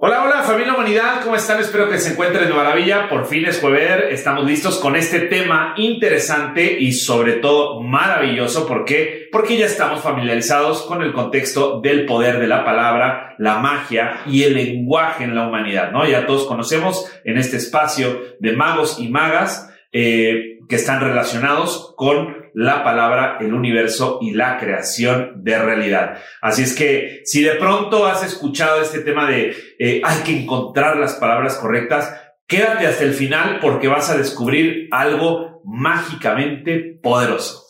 Hola, hola familia humanidad, ¿cómo están? Espero que se encuentren de maravilla. Por fin es jueves, estamos listos con este tema interesante y sobre todo maravilloso. ¿Por qué? Porque ya estamos familiarizados con el contexto del poder de la palabra, la magia y el lenguaje en la humanidad, ¿no? Ya todos conocemos en este espacio de magos y magas eh, que están relacionados con la palabra, el universo y la creación de realidad. Así es que si de pronto has escuchado este tema de eh, hay que encontrar las palabras correctas, quédate hasta el final porque vas a descubrir algo mágicamente poderoso.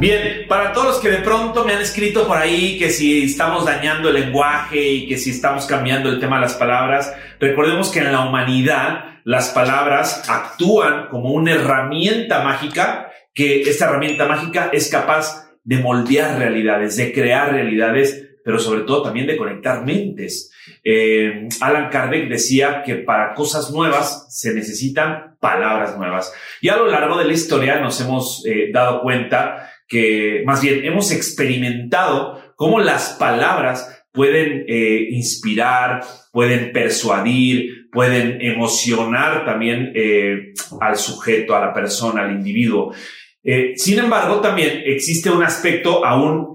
Bien, para todos los que de pronto me han escrito por ahí que si estamos dañando el lenguaje y que si estamos cambiando el tema de las palabras, recordemos que en la humanidad las palabras actúan como una herramienta mágica, que esta herramienta mágica es capaz de moldear realidades, de crear realidades, pero sobre todo también de conectar mentes. Eh, Alan Kardec decía que para cosas nuevas se necesitan palabras nuevas. Y a lo largo de la historia nos hemos eh, dado cuenta que más bien hemos experimentado cómo las palabras pueden eh, inspirar, pueden persuadir, pueden emocionar también eh, al sujeto, a la persona, al individuo. Eh, sin embargo, también existe un aspecto aún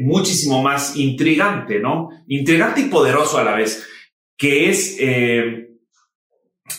muchísimo más intrigante, ¿no? Intrigante y poderoso a la vez, que es,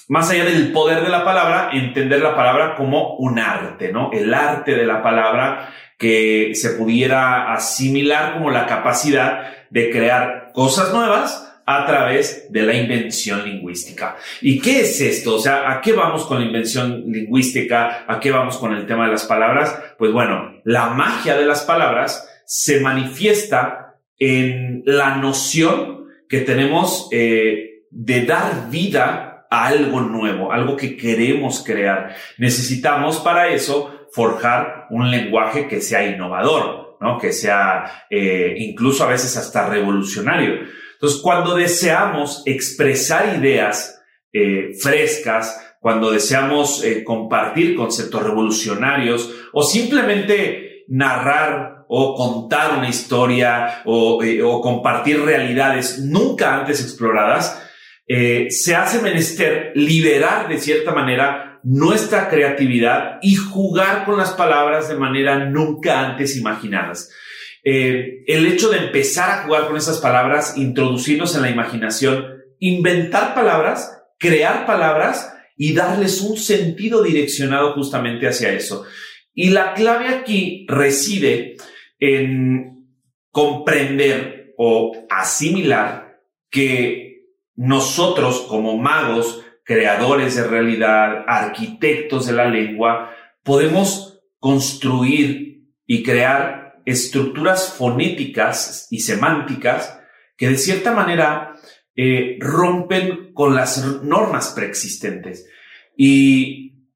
más allá del poder de la palabra, entender la palabra como un arte, ¿no? El arte de la palabra que se pudiera asimilar como la capacidad de crear cosas nuevas a través de la invención lingüística. ¿Y qué es esto? O sea, ¿a qué vamos con la invención lingüística? ¿A qué vamos con el tema de las palabras? Pues bueno, la magia de las palabras se manifiesta en la noción que tenemos eh, de dar vida a algo nuevo, algo que queremos crear. Necesitamos para eso forjar un lenguaje que sea innovador, ¿no? Que sea eh, incluso a veces hasta revolucionario. Entonces, cuando deseamos expresar ideas eh, frescas, cuando deseamos eh, compartir conceptos revolucionarios o simplemente narrar o contar una historia o, o compartir realidades nunca antes exploradas, se hace menester liberar de cierta manera nuestra creatividad y jugar con las palabras de manera nunca antes imaginadas. Eh, el hecho de empezar a jugar con esas palabras, introducirnos en la imaginación, inventar palabras, crear palabras y darles un sentido direccionado justamente hacia eso. Y la clave aquí reside en comprender o asimilar que nosotros como magos creadores de realidad, arquitectos de la lengua, podemos construir y crear estructuras fonéticas y semánticas que de cierta manera eh, rompen con las normas preexistentes. Y,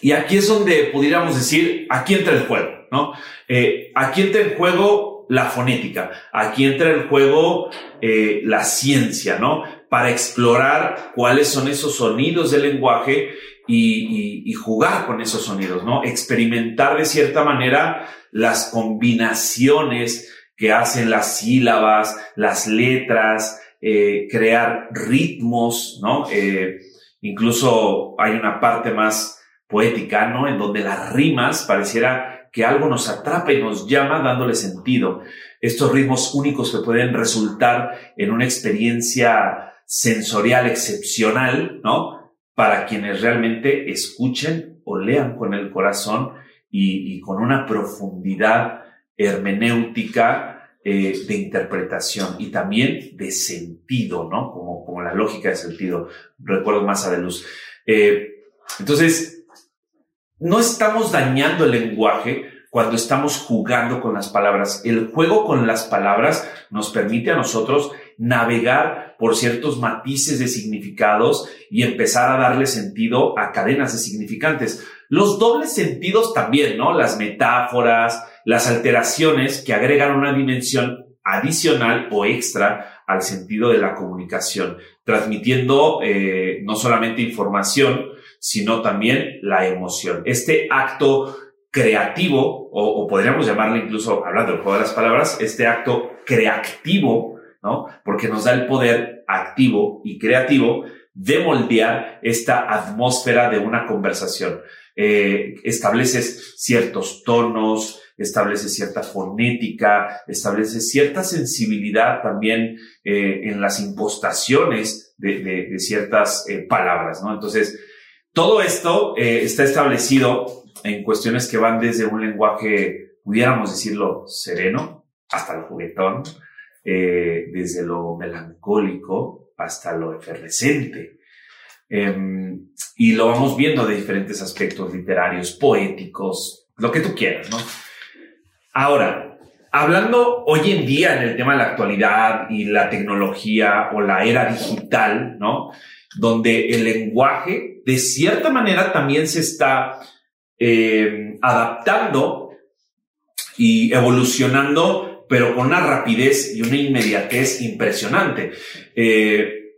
y aquí es donde pudiéramos decir, aquí entra el juego, ¿no? Eh, aquí entra el juego la fonética, aquí entra el juego eh, la ciencia, ¿no? Para explorar cuáles son esos sonidos del lenguaje y, jugar con esos sonidos, ¿no? Experimentar de cierta manera las combinaciones que hacen las sílabas, las letras, eh, crear ritmos, ¿no? Eh, incluso hay una parte más poética, ¿no? En donde las rimas pareciera que algo nos atrapa y nos llama dándole sentido. Estos ritmos únicos que pueden resultar en una experiencia sensorial excepcional, ¿no? Para quienes realmente escuchen o lean con el corazón y, con una profundidad hermenéutica eh, de interpretación y también de sentido, ¿no? Como, como la lógica de sentido. Recuerdo más a de luz. Eh, entonces, no estamos dañando el lenguaje cuando estamos jugando con las palabras. El juego con las palabras nos permite a nosotros navegar por ciertos matices de significados y empezar a darle sentido a cadenas de significantes. Los dobles sentidos también, ¿no? Las metáforas, las alteraciones que agregan una dimensión adicional o extra al sentido de la comunicación, transmitiendo eh, no solamente información, sino también la emoción. Este acto creativo, o, podríamos llamarle incluso, hablando del juego de las palabras, este acto creativo, ¿no? Porque nos da el poder activo y creativo de moldear esta atmósfera de una conversación. Eh, estableces ciertos tonos, estableces cierta fonética, estableces cierta sensibilidad también eh, en las impostaciones de, ciertas eh, palabras, ¿no? Entonces, todo esto está establecido en cuestiones que van desde un lenguaje, pudiéramos decirlo, sereno, hasta el juguetón, desde lo melancólico hasta lo efervescente. Em, y lo vamos viendo de diferentes aspectos literarios, poéticos, lo que tú quieras, ¿no? Ahora, hablando hoy en día en el tema de la actualidad y la tecnología o la era digital, ¿no? Donde el lenguaje, de cierta manera, también se está em, adaptando y evolucionando, pero con una rapidez y una inmediatez impresionante. Eh,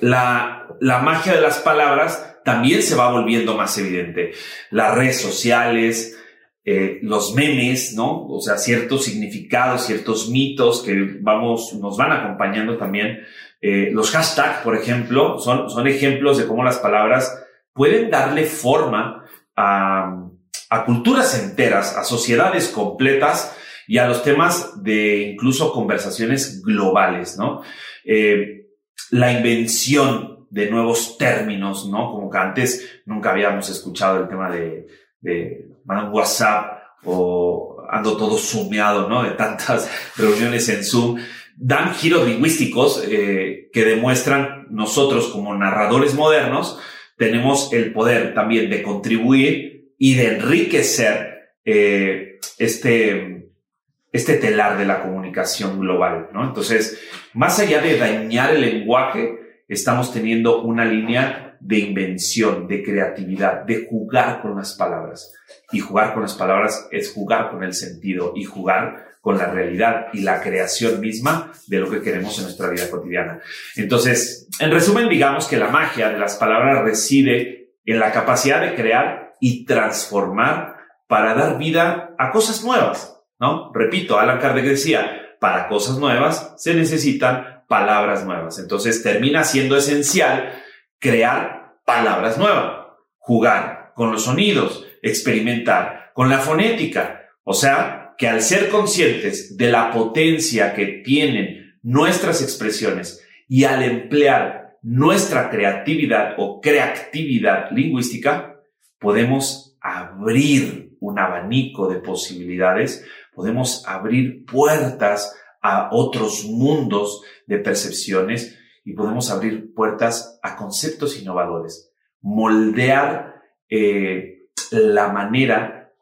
la, la magia de las palabras también se va volviendo más evidente. Las redes sociales, eh, los memes, ¿no? O sea, ciertos significados, ciertos mitos que vamos, nos van acompañando también. Eh, los hashtags, por ejemplo, son, son ejemplos de cómo las palabras pueden darle forma a, a culturas enteras, a sociedades completas y a los temas de incluso conversaciones globales, ¿no? Eh, la invención de nuevos términos, ¿no? Como que antes nunca habíamos escuchado el tema de, de WhatsApp o ando todo sumeado, ¿no? De tantas reuniones en Zoom. Dan giros lingüísticos eh, que demuestran nosotros como narradores modernos tenemos el poder también de contribuir y de enriquecer eh, este, este telar de la comunicación global, ¿no? Entonces, más allá de dañar el lenguaje, estamos teniendo una línea de invención, de creatividad, de jugar con las palabras. Y jugar con las palabras es jugar con el sentido y jugar con la realidad y la creación misma de lo que queremos en nuestra vida cotidiana. Entonces, en resumen, digamos que la magia de las palabras reside en la capacidad de crear y transformar para dar vida a cosas nuevas ¿no? Repito, Alan Kardec decía, para cosas nuevas se necesitan palabras nuevas. Entonces termina siendo esencial crear palabras nuevas, jugar con los sonidos, experimentar con la fonética. O sea, que al ser conscientes de la potencia que tienen nuestras expresiones y al emplear nuestra creatividad o creatividad lingüística, podemos abrir un abanico de posibilidades podemos abrir puertas a otros mundos de percepciones y podemos abrir puertas a conceptos innovadores, moldear eh, la manera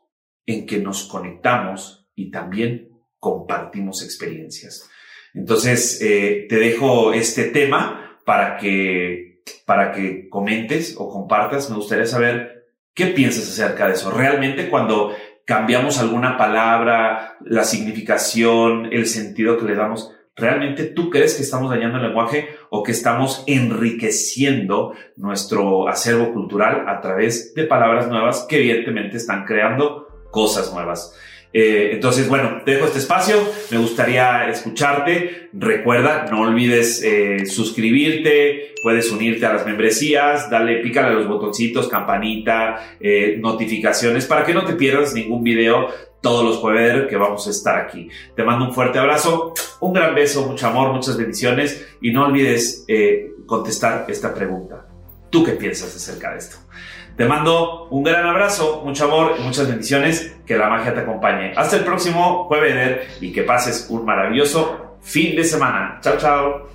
en que nos conectamos y también compartimos experiencias. Entonces, eh, te dejo este tema para que, para que comentes o compartas. Me gustaría saber qué piensas acerca de eso. Realmente cuando cambiamos alguna palabra, la significación, el sentido que le damos. ¿Realmente tú crees que estamos dañando el lenguaje o que estamos enriqueciendo nuestro acervo cultural a través de palabras nuevas que evidentemente están creando cosas nuevas? Eh, entonces, bueno, te dejo este espacio. Me gustaría escucharte. Recuerda, no olvides eh, suscribirte. Puedes unirte a las membresías. Dale, pícale a los botoncitos, campanita, eh, notificaciones para que no te pierdas ningún video todos los jueves que vamos a estar aquí. Te mando un fuerte abrazo, un gran beso, mucho amor, muchas bendiciones y no olvides contestar esta pregunta. ¿Tú qué piensas acerca de esto? Te mando un gran abrazo, mucho amor y muchas bendiciones. Que la magia te acompañe. Hasta el próximo jueves y que pases un maravilloso fin de semana. Chao, chao.